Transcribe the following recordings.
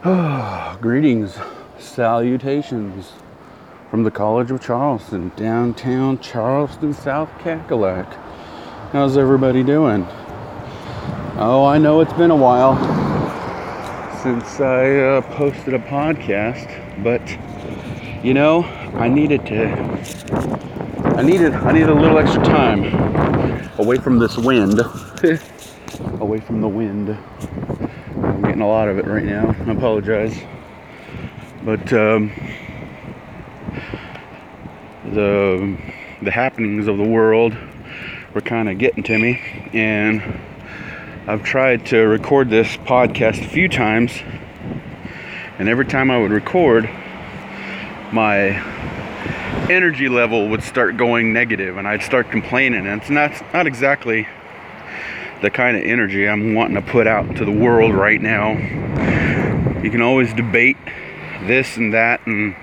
Greetings, salutations from the College of Charleston, downtown Charleston, South Cackalack. How's everybody doing? Oh, I know it's been a while since I uh, posted a podcast, but you know, I needed to. I needed. I needed a little extra time away from this wind. away from the wind. I'm getting a lot of it right now. I apologize. But um, the the happenings of the world were kind of getting to me, and I've tried to record this podcast a few times, and every time I would record, my energy level would start going negative, and I'd start complaining, and it's not not exactly the kind of energy I'm wanting to put out to the world right now. You can always debate this and that and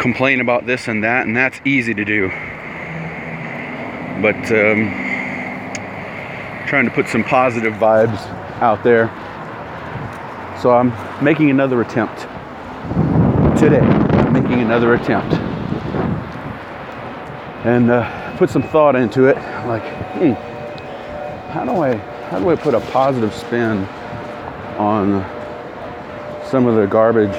complain about this and that, and that's easy to do. But um, trying to put some positive vibes out there. So I'm making another attempt today. I'm making another attempt. And uh, put some thought into it. Like, hmm, how do I how do I put a positive spin on some of the garbage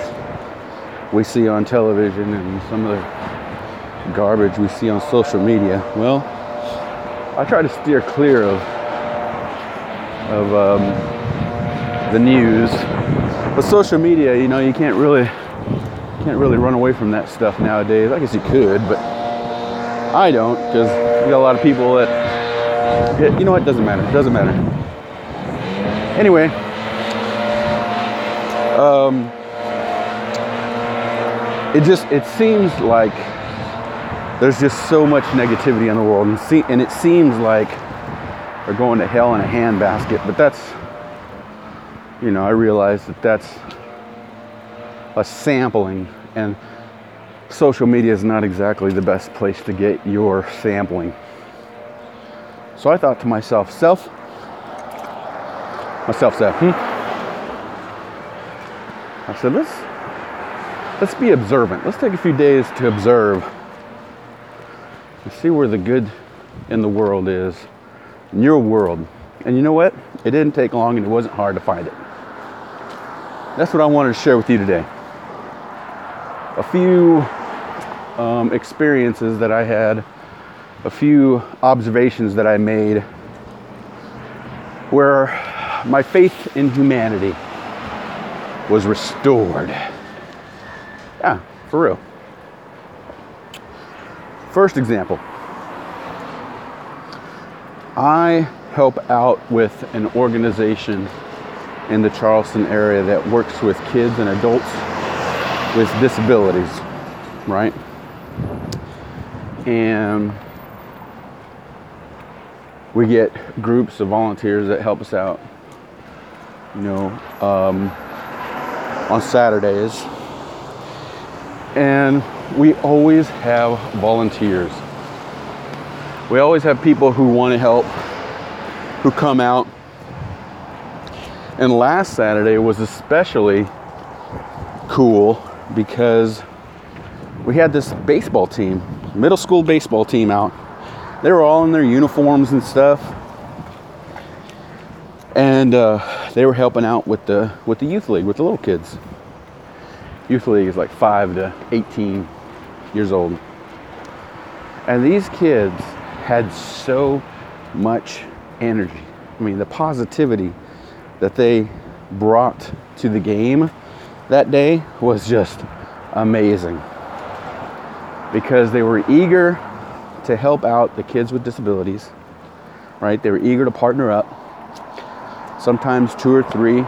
we see on television and some of the garbage we see on social media? Well, I try to steer clear of of um, the news, but social media, you know, you can't really can't really run away from that stuff nowadays. I guess you could, but I don't because you got a lot of people that it, you know what? Doesn't matter. Doesn't matter. Anyway, um, it just it seems like there's just so much negativity in the world, and, see, and it seems like we're going to hell in a handbasket. But that's, you know, I realize that that's a sampling, and social media is not exactly the best place to get your sampling. So I thought to myself, self, myself said, hmm. I said, let's let's be observant. Let's take a few days to observe and see where the good in the world is, in your world. And you know what? It didn't take long and it wasn't hard to find it. That's what I wanted to share with you today. A few um, experiences that I had a few observations that I made where my faith in humanity was restored. Yeah, for real. First example I help out with an organization in the Charleston area that works with kids and adults with disabilities, right? And we get groups of volunteers that help us out, you know, um, on Saturdays. And we always have volunteers. We always have people who want to help, who come out. And last Saturday was especially cool because we had this baseball team, middle school baseball team out they were all in their uniforms and stuff, and uh, they were helping out with the with the youth league with the little kids. Youth league is like five to 18 years old, and these kids had so much energy. I mean, the positivity that they brought to the game that day was just amazing because they were eager to help out the kids with disabilities, right? They were eager to partner up, sometimes two or three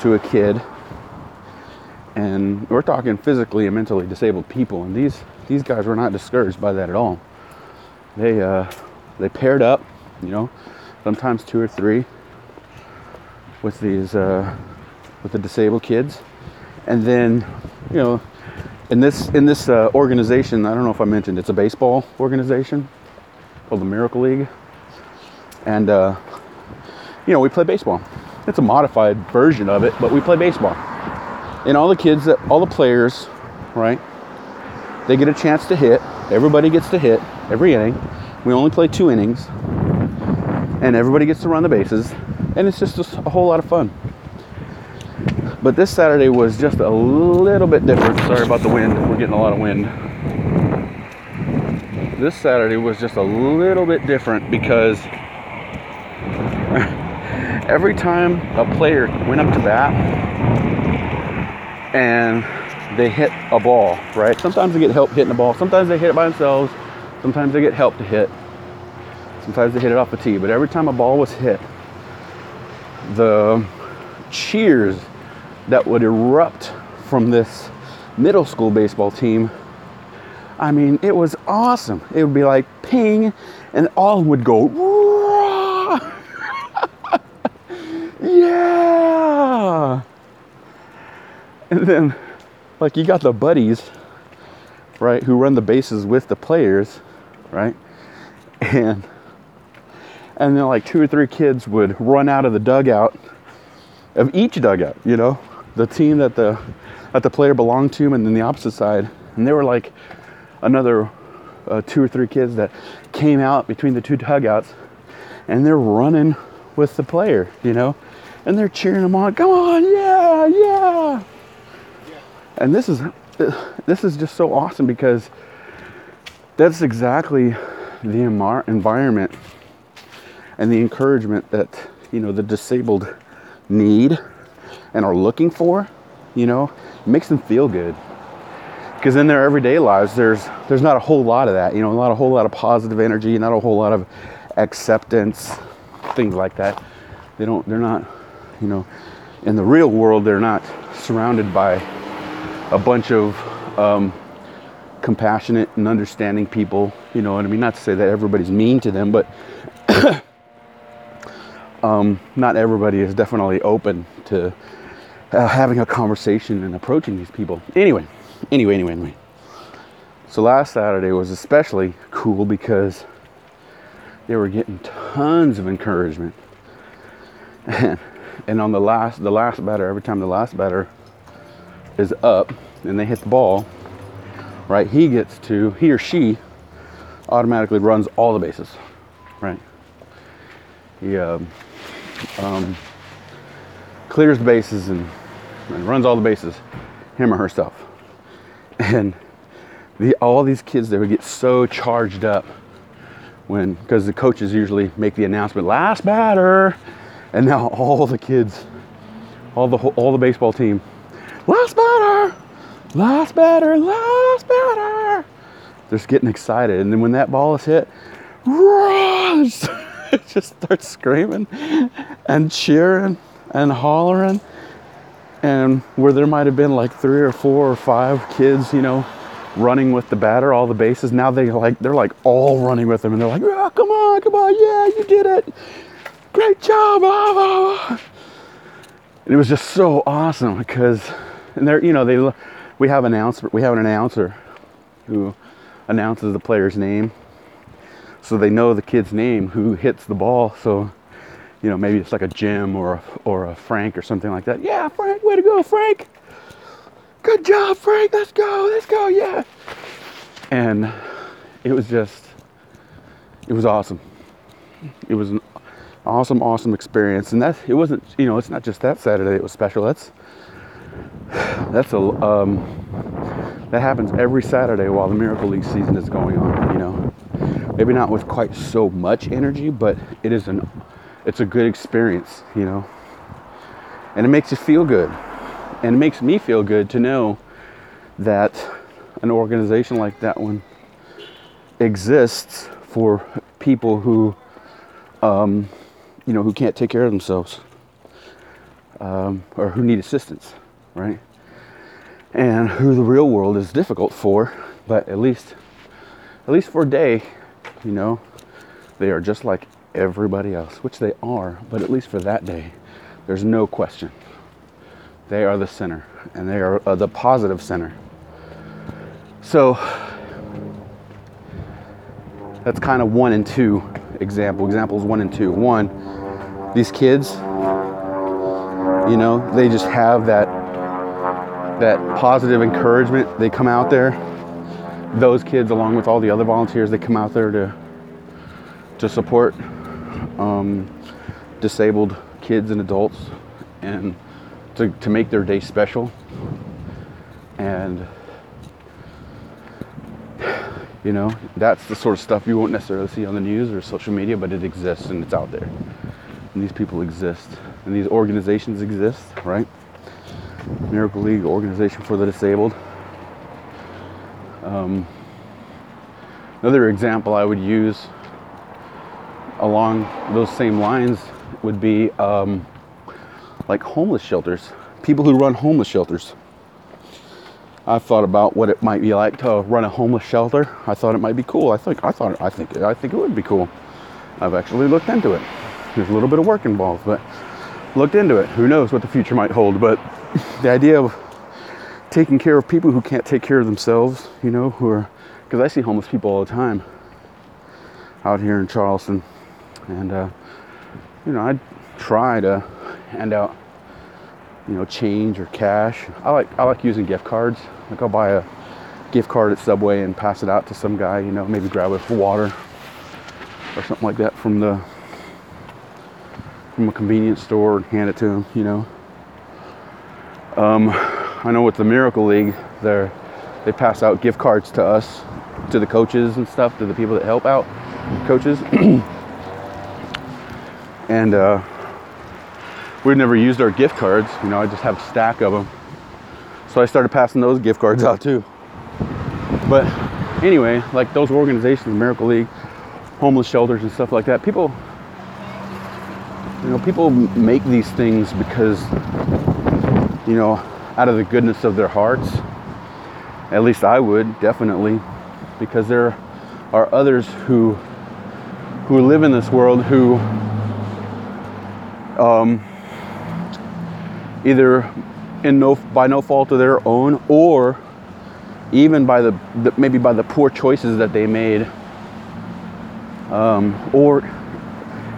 to a kid. And we're talking physically and mentally disabled people, and these these guys were not discouraged by that at all. They uh, they paired up, you know, sometimes two or three with these uh, with the disabled kids, and then you know in this in this uh, organization, I don't know if I mentioned, it's a baseball organization called the Miracle League, and uh, you know we play baseball, it's a modified version of it, but we play baseball. And all the kids that all the players, right? They get a chance to hit. Everybody gets to hit every inning. We only play two innings. And everybody gets to run the bases. And it's just a whole lot of fun. But this Saturday was just a little bit different. Sorry about the wind. We're getting a lot of wind. This Saturday was just a little bit different because every time a player went up to bat and they hit a ball, right? Sometimes they get help hitting the ball. Sometimes they hit it by themselves. Sometimes they get help to hit. Sometimes they hit it off the tee. But every time a ball was hit, the cheers that would erupt from this middle school baseball team. I mean, it was awesome. It would be like ping, and all would go, yeah. And then, like, you got the buddies, right, who run the bases with the players, right? And and then like two or three kids would run out of the dugout of each dugout, you know, the team that the that the player belonged to, and then the opposite side. And there were like another uh, two or three kids that came out between the two dugouts, and they're running with the player, you know, and they're cheering them on. Come on, yeah, yeah. And this is this is just so awesome because that's exactly the environment and the encouragement that you know the disabled need and are looking for, you know, makes them feel good. Because in their everyday lives, there's there's not a whole lot of that, you know, not a whole lot of positive energy, not a whole lot of acceptance, things like that. They don't, they're not, you know, in the real world, they're not surrounded by a bunch of um, compassionate and understanding people. You know what I mean? Not to say that everybody's mean to them, but um, not everybody is definitely open to uh, having a conversation and approaching these people. Anyway, anyway, anyway, anyway. So last Saturday was especially cool because they were getting tons of encouragement. And, and on the last the last batter, every time the last batter is up and they hit the ball, right, he gets to he or she automatically runs all the bases, right? He um, um, clears the bases and, and runs all the bases, him or herself. And the, all these kids, they would get so charged up when, because the coaches usually make the announcement, last batter. And now all the kids, all the, all the baseball team, last batter, last batter, last batter. They're just getting excited. And then when that ball is hit, runs. just starts screaming and cheering and hollering. And where there might have been like three or four or five kids, you know, running with the batter, all the bases. Now they like they're like all running with them, and they're like, "Oh, come on, come on, yeah, you did it, great job!" And it was just so awesome because, and they're you know they we have an announcer we have an announcer who announces the player's name so they know the kid's name who hits the ball. So, you know, maybe it's like a Jim or a, or a Frank or something like that. Yeah, Frank, way to go, Frank. Good job, Frank. Let's go, let's go, yeah. And it was just, it was awesome. It was an awesome, awesome experience. And that it wasn't, you know, it's not just that Saturday. It was special. That's that's a um, that happens every Saturday while the Miracle League season is going on. You know, maybe not with quite so much energy, but it is an it's a good experience, you know. And it makes you feel good. And it makes me feel good to know that an organization like that one exists for people who um, you know who can't take care of themselves um, or who need assistance right and who the real world is difficult for but at least at least for a day you know, they are just like everybody else, which they are, but at least for that day, there's no question. They are the center, and they are uh, the positive center. So that's kind of one and two example. Examples one and two. One, these kids, You know, they just have that that positive encouragement. They come out there. Those kids, along with all the other volunteers, they come out there to to support um, disabled kids and adults and to, to make their day special. And you know, that's the sort of stuff you won't necessarily see on the news or social media, but it exists and it's out there. And these people exist. And these organizations exist, right? Miracle League, Organization for the Disabled. Um, another example I would use along those same lines would be um, like homeless shelters, people who run homeless shelters. I've thought about what it might be like to run a homeless shelter. I thought it might be cool. I think I thought I think I think it would be cool. I've actually looked into it. There's a little bit of work involved, but looked into it. Who knows what the future might hold? But the idea of taking care of people who can't take care of themselves, you know, who are because I see homeless people all the time out here in Charleston, and uh, you know I try to hand out you know change or cash. I like I like using gift cards. Like I'll buy a gift card at Subway and pass it out to some guy, you know, maybe grab it for water or something like that from the from a convenience store and hand it to him, you know. Um, I know with the Miracle League, they they pass out gift cards to us, to the coaches and stuff, to the people that help out coaches. and uh, we've never used our gift cards. You know, I just have a stack of them. So I started passing those gift cards out too. But anyway, like those organizations, Miracle League, homeless shelters and stuff like that, people, you know, people make these things because, you know, out of the goodness of their hearts. At least I would, definitely, because there are others who who live in this world who um, either in no by no fault of their own or even by the, the maybe by the poor choices that they made um, or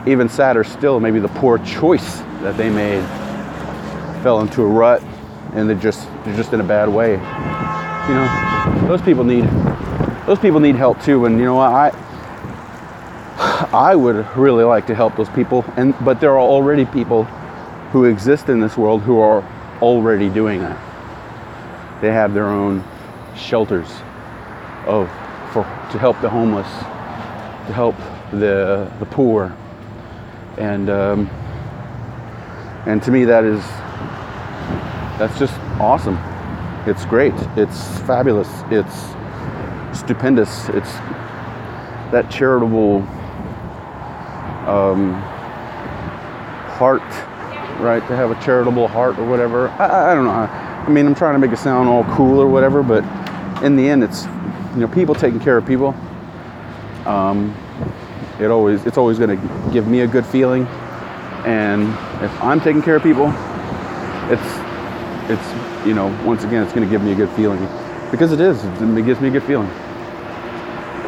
even sadder still maybe the poor choice that they made fell into a rut and they're just they're just in a bad way. You know those people need those people need help too and you know i i would really like to help those people and but there are already people who exist in this world who are already doing that. They have their own shelters of for to help the homeless, to help the the poor, and um, and to me that is that's just awesome. It's great. It's fabulous. It's stupendous. It's that charitable um, heart right? To have a charitable heart or whatever. I, I don't know. I, mean, I'm trying to make it sound all cool or whatever, but in the end, it's you know people taking care of people. Um, it always it's always going to give me a good feeling, and if I'm taking care of people, it's it's you know once again it's going to give me a good feeling because it is it gives me a good feeling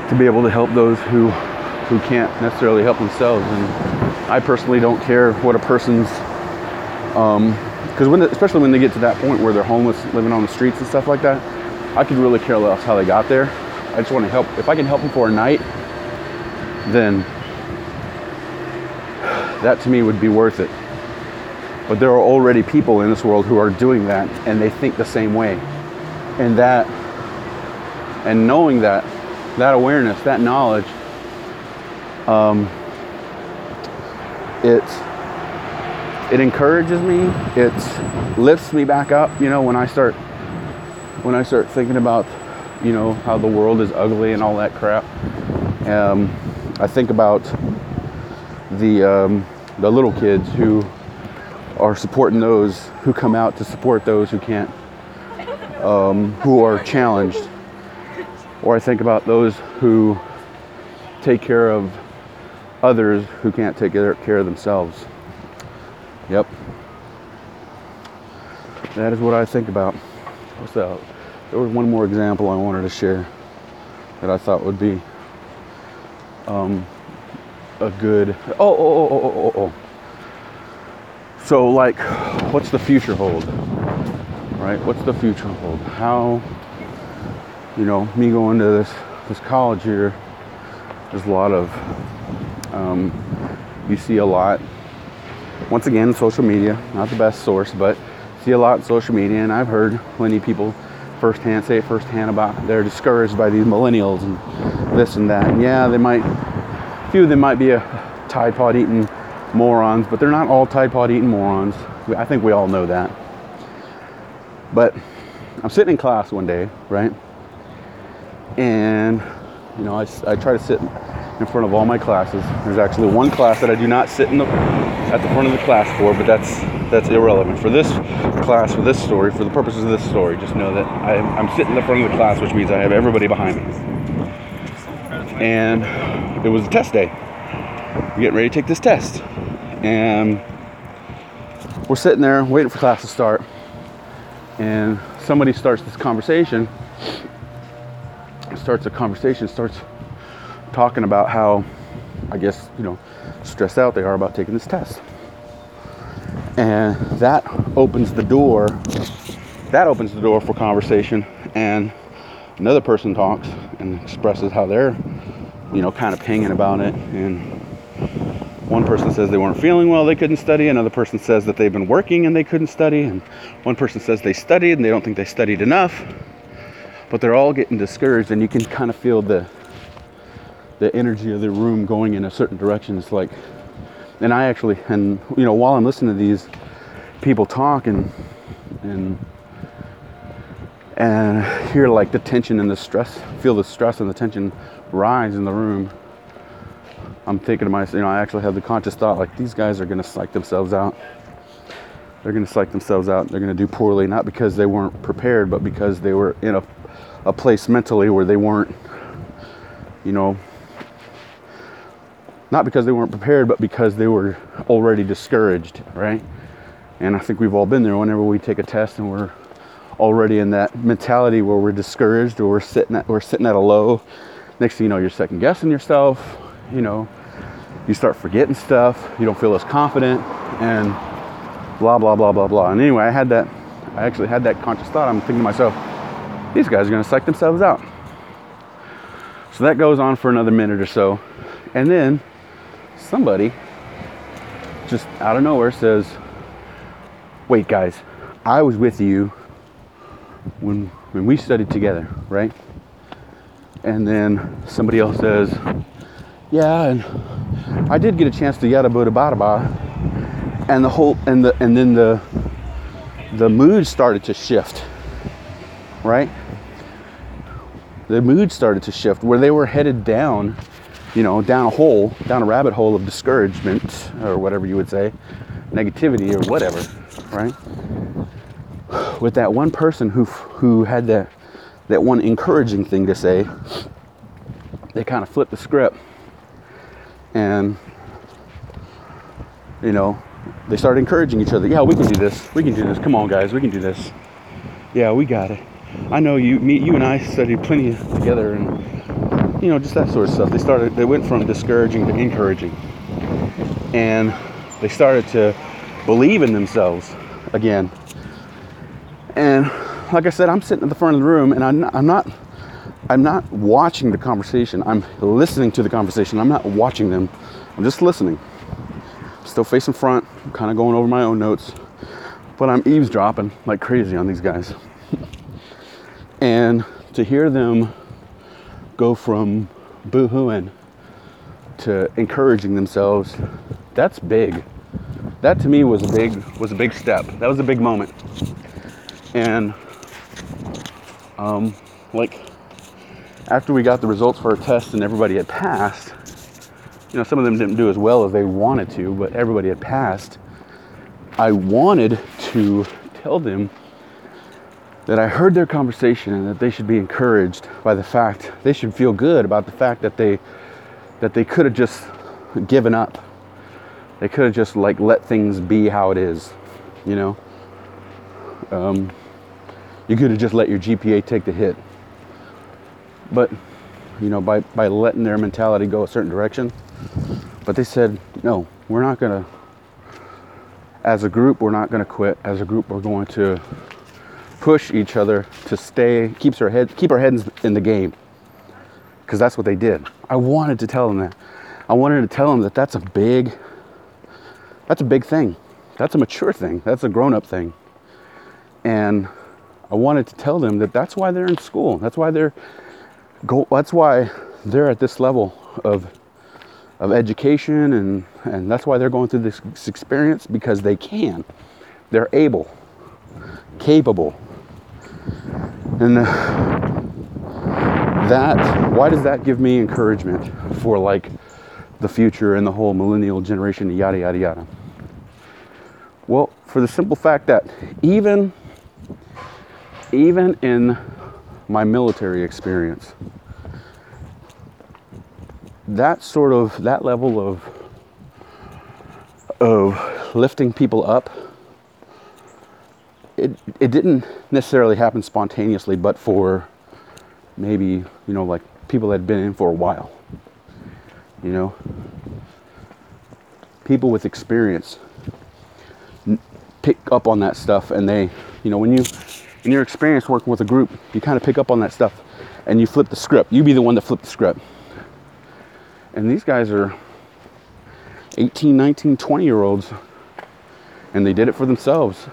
to be able to help those who who can't necessarily help themselves and I personally don't care what a person's because um, when, especially when they get to that point where they're homeless, living on the streets and stuff like that, I could really care less how they got there. I just want to help. If I can help them for a night, then that to me would be worth it. But there are already people in this world who are doing that, and they think the same way. And that, and knowing that, that awareness, that knowledge, um, it encourages me. It lifts me back up. You know, when I start when I start thinking about you know how the world is ugly and all that crap. Um, I think about the um, the little kids who are supporting those who come out to support those who can't, um, who are challenged. Or I think about those who take care of others who can't take care of themselves. Yep. That is what I think about. What's that? There was one more example I wanted to share that I thought would be um, a good. Oh, oh, oh, oh, oh, oh. So, like, what's the future hold? Right? What's the future hold? How, you know, me going to this this college here, there's a lot of, um, you see a lot. Once again, social media, not the best source, but see a lot social media, and I've heard plenty of people firsthand say it firsthand about they're discouraged by these millennials and this and that. And yeah, they might, a few of them might be a Tide Pod eating morons, but they're not all Tide Pod eating morons. I think we all know that. But I'm sitting in class one day, right? And, you know, I, I try to sit in front of all my classes. There's actually one class that I do not sit in the, at the front of the class for, but that's that's irrelevant. For this class, for this story, for the purposes of this story, just know that I, I'm sitting in the front of the class, which means I have everybody behind me. And it was a test day. We're getting ready to take this test. And we're sitting there waiting for class to start. And somebody starts this conversation, starts a conversation, starts talking about how, I guess, you know, stressed out they are about taking this test. And that opens the door, that opens the door for conversation. And another person talks and expresses how they're, you know, kind of pinging about it. And one person says they weren't feeling well, they couldn't study. Another person says that they've been working and they couldn't study. And one person says they studied and they don't think they studied enough. But they're all getting discouraged, and you can kind of feel the the energy of the room going in a certain direction. It's like, and I actually, and you know, while I'm listening to these people talk and and and hear like the tension and the stress, feel the stress and the tension rise in the room. I'm thinking to myself, you know, I actually have the conscious thought like these guys are to psych themselves out. They're to psych themselves out. They're to do poorly, not because they weren't prepared, but because they were in a, a place mentally where they weren't, you know, not because they weren't prepared, but because they were already discouraged, right? And I think we've all been there whenever we take a test and we're already in that mentality where we're discouraged or we're sitting at we're sitting at a low. Next thing you know, you're second guessing yourself, you know, you start forgetting stuff, you don't feel as confident, and blah blah blah blah blah. And anyway, I had that I actually had that conscious thought. I'm thinking to myself, these guys are gonna psych themselves out. So that goes on for another minute or so. And then somebody just out of nowhere says, Wait, guys, I was with you when, when we studied together, right? And then somebody else says, Yeah, and I did get a chance to yada buddha bada ba. And the whole and the and then the the mood started to shift. Right? The mood started to shift where they were headed down you know, down a hole, down a rabbit hole of discouragement or whatever you would say, negativity or whatever, right? With that one person who who had that that one encouraging thing to say, they kind of flipped the script and you know, they started encouraging each other. Yeah, we can do this. We can do this. Come on, guys, we can do this. Yeah, we got it. I know you, me, you and I studied plenty together, and you know, just that sort of stuff. They started, they went from discouraging to encouraging. And they started to believe in themselves again. And like I said, I'm sitting at the front of the room and I'm not, I'm not, I'm not watching the conversation. I'm listening to the conversation. I'm not watching them. I'm just listening. Still facing front, kind of going over my own notes, but I'm eavesdropping like crazy on these guys. and to hear them go from boohooing to encouraging themselves, that's big. That to me was a big was a big step. That was a big moment. And um, like after we got the results for our test and everybody had passed, you know, some of them didn't do as well as they wanted to, but everybody had passed. I wanted to tell them that I heard their conversation and that they should be encouraged by the fact they should feel good about the fact that they that they could have just given up. They could have just like let things be how it is, you know. Um, you could have just let your GPA take the hit. But you know, by by letting their mentality go a certain direction. But they said, no, we're not gonna as a group, we're not to quit. As a group, we're going to push each other to stay, keeps our head, keep our heads in the game. Because that's what they did. I wanted to tell them that. I wanted to tell them that that's a big, that's a big thing. That's a mature thing. That's a grown-up thing. And I wanted to tell them that that's why they're in school. That's why they're go. That's why they're at this level of of education and, and that's why they're going through this experience because they can. They're able, capable. And uh, that, why does that give me encouragement for like the future and the whole millennial generation, yada, yada, yada? Well, for the simple fact that even, even in my military experience, that sort of that level of of lifting people up it didn't necessarily happen spontaneously but for maybe you know like people that had been in for a while you know people with experience pick up on that stuff and they you know when you in your experience working with a group you kind of pick up on that stuff and you flip the script you be the one that flip the script and these guys are 18, 19, 20 year olds. And they did it for themselves.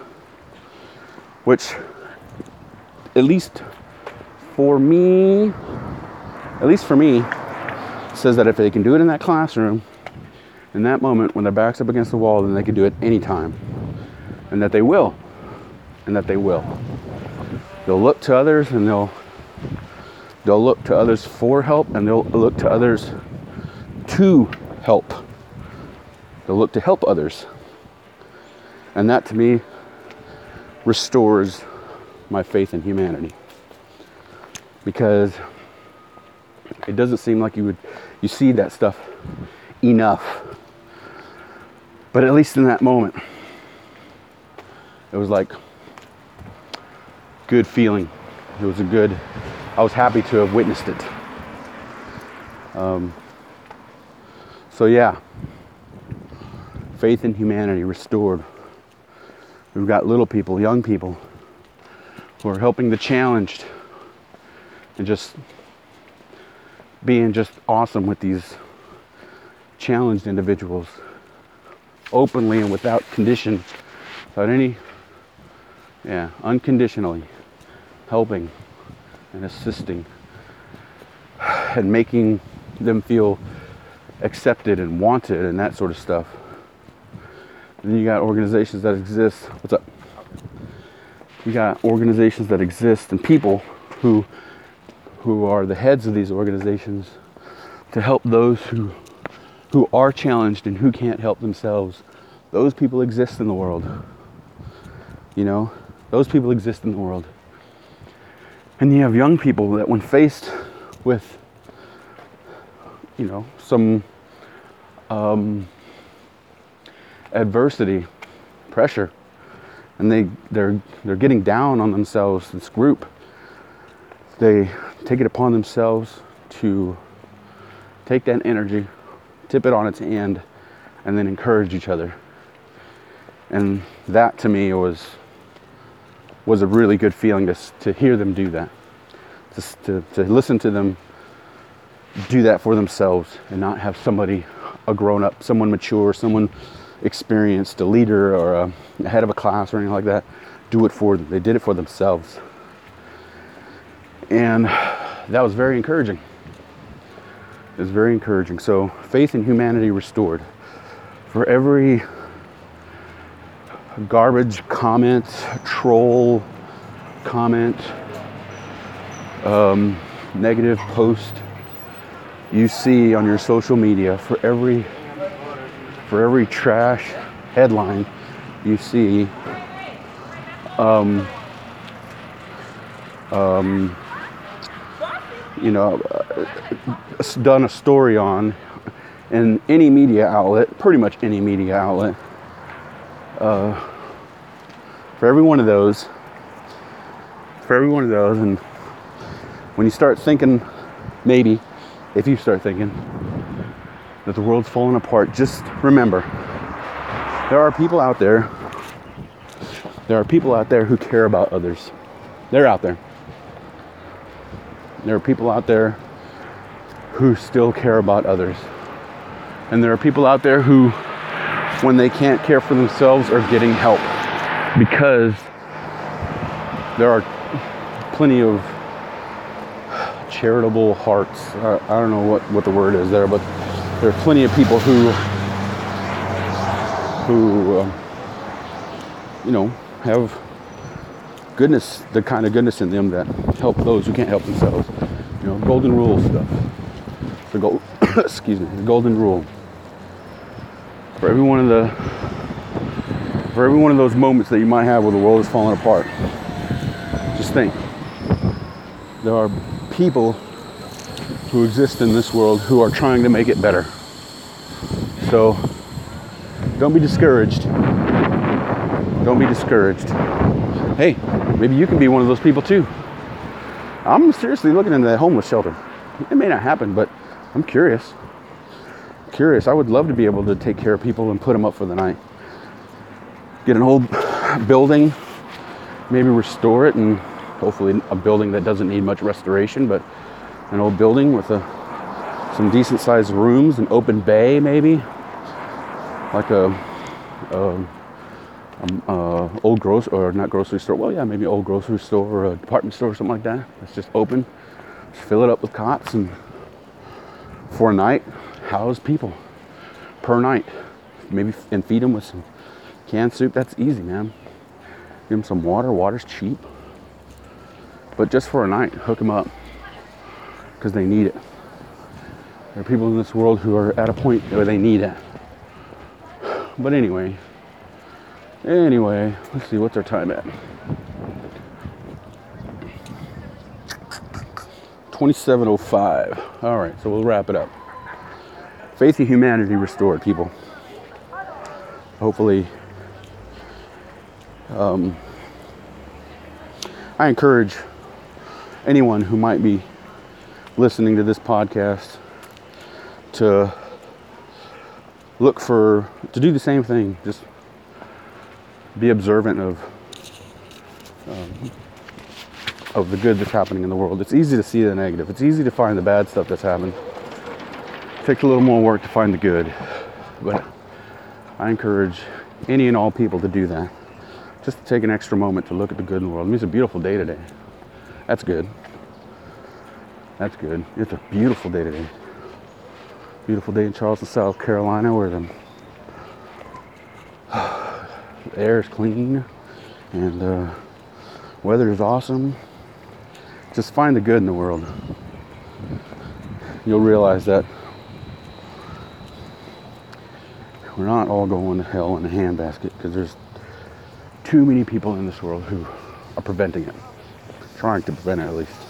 Which, at least for me, at least for me, says that if they can do it in that classroom, in that moment when their back's up against the wall, then they can do it anytime. And that they will. And that they will. They'll look to others and they'll they'll look to others for help and they'll look to others to help. They'll look to help others. And that to me restores my faith in humanity. Because it doesn't seem like you would you see that stuff enough. But at least in that moment, it was like good feeling. It was a good I was happy to have witnessed it. Um, so, yeah, faith in humanity restored. We've got little people, young people, who are helping the challenged and just being just awesome with these challenged individuals openly and without condition, without any, yeah, unconditionally helping and assisting and making them feel accepted and wanted and that sort of stuff. Then you got organizations that exist. What's up? You got organizations that exist and people who who are the heads of these organizations to help those who who are challenged and who can't help themselves. Those people exist in the world. You know, those people exist in the world. And you have young people that when faced with you know, some um, adversity, pressure, and they they're they're getting down on themselves. This group, they take it upon themselves to take that energy, tip it on its end, and then encourage each other. And that to me was was a really good feeling to, to hear them do that, to, to, to listen to them do that for themselves and not have somebody, a grown up, someone mature, someone experienced, a leader or a, a head of a class or anything like that, do it for them. They did it for themselves. And that was very encouraging. It was very encouraging. So, faith in humanity restored. For every garbage comment, troll comment, um, negative post, you see on your social media for every for every trash headline you see um, um, you know uh, done a story on in any media outlet pretty much any media outlet uh, for every one of those for every one of those and when you start thinking maybe if you start thinking that the world's falling apart, just remember there are people out there There are people out there who care about others. They're out there. There are people out there who still care about others. And there are people out there who, when they can't care for themselves, are getting help because there are plenty of charitable hearts. I, don't know what, what the word is there, but there are plenty of people who, who, um, you know, have goodness, the kind of goodness in them that help those who can't help themselves. You know, golden rule stuff. The gold, excuse me, the golden rule. For every one of the, for every one of those moments that you might have where the world is falling apart, just think. There are people who exist in this world who are trying to make it better. So don't be discouraged. Don't be discouraged. Hey, maybe you can be one of those people too. I'm seriously looking into that homeless shelter. It may not happen, but I'm curious. Curious. I would love to be able to take care of people and put them up for the night. Get an old building, maybe restore it, and hopefully a building that doesn't need much restoration, but an old building with a, some decent sized rooms, an open bay maybe, like a, a um, old grocery or not grocery store. Well, yeah, maybe old grocery store or a department store or something like that. It's just open. Just fill it up with cots and for a night, house people per night. Maybe and feed them with some canned soup. That's easy, man. Give them some water. Water's cheap. But just for a night, hook them up because they need it. There are people in this world who are at a point where they need it. But anyway, Anyway, let's see what's our time at. 2705. All right, so we'll wrap it up. Faith in humanity restored, people. Hopefully, um, I encourage anyone who might be listening to this podcast to look for, to do the same thing. Just be observant of um, of the good that's happening in the world. It's easy to see the negative. It's easy to find the bad stuff that's happened. It takes a little more work to find the good, but I encourage any and all people to do that. Just to take an extra moment to look at the good in the world. I mean, it's a beautiful day today. That's good. That's good. It's a beautiful day today. Beautiful day in Charleston, South Carolina, where the air is clean and uh, weather is awesome. Just find the good in the world. You'll realize that we're not all going to hell in a handbasket because there's too many people in this world who are preventing it, trying to prevent it at least.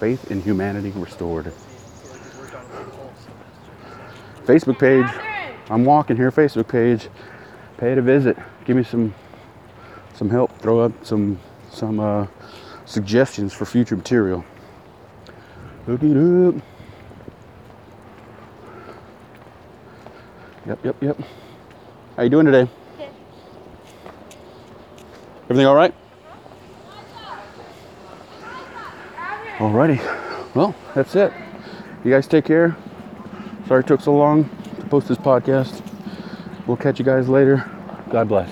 Faith in humanity restored. Facebook page. I'm walking here. Facebook page pay it a visit. Give me some some help. Throw up some some uh, suggestions for future material. Hook it up. Yep, yep, yep. How you doing today? Good. Everything all right? Alrighty. Well, that's it. You guys take care. Sorry it took so long to post this podcast. We'll catch you guys later. God bless.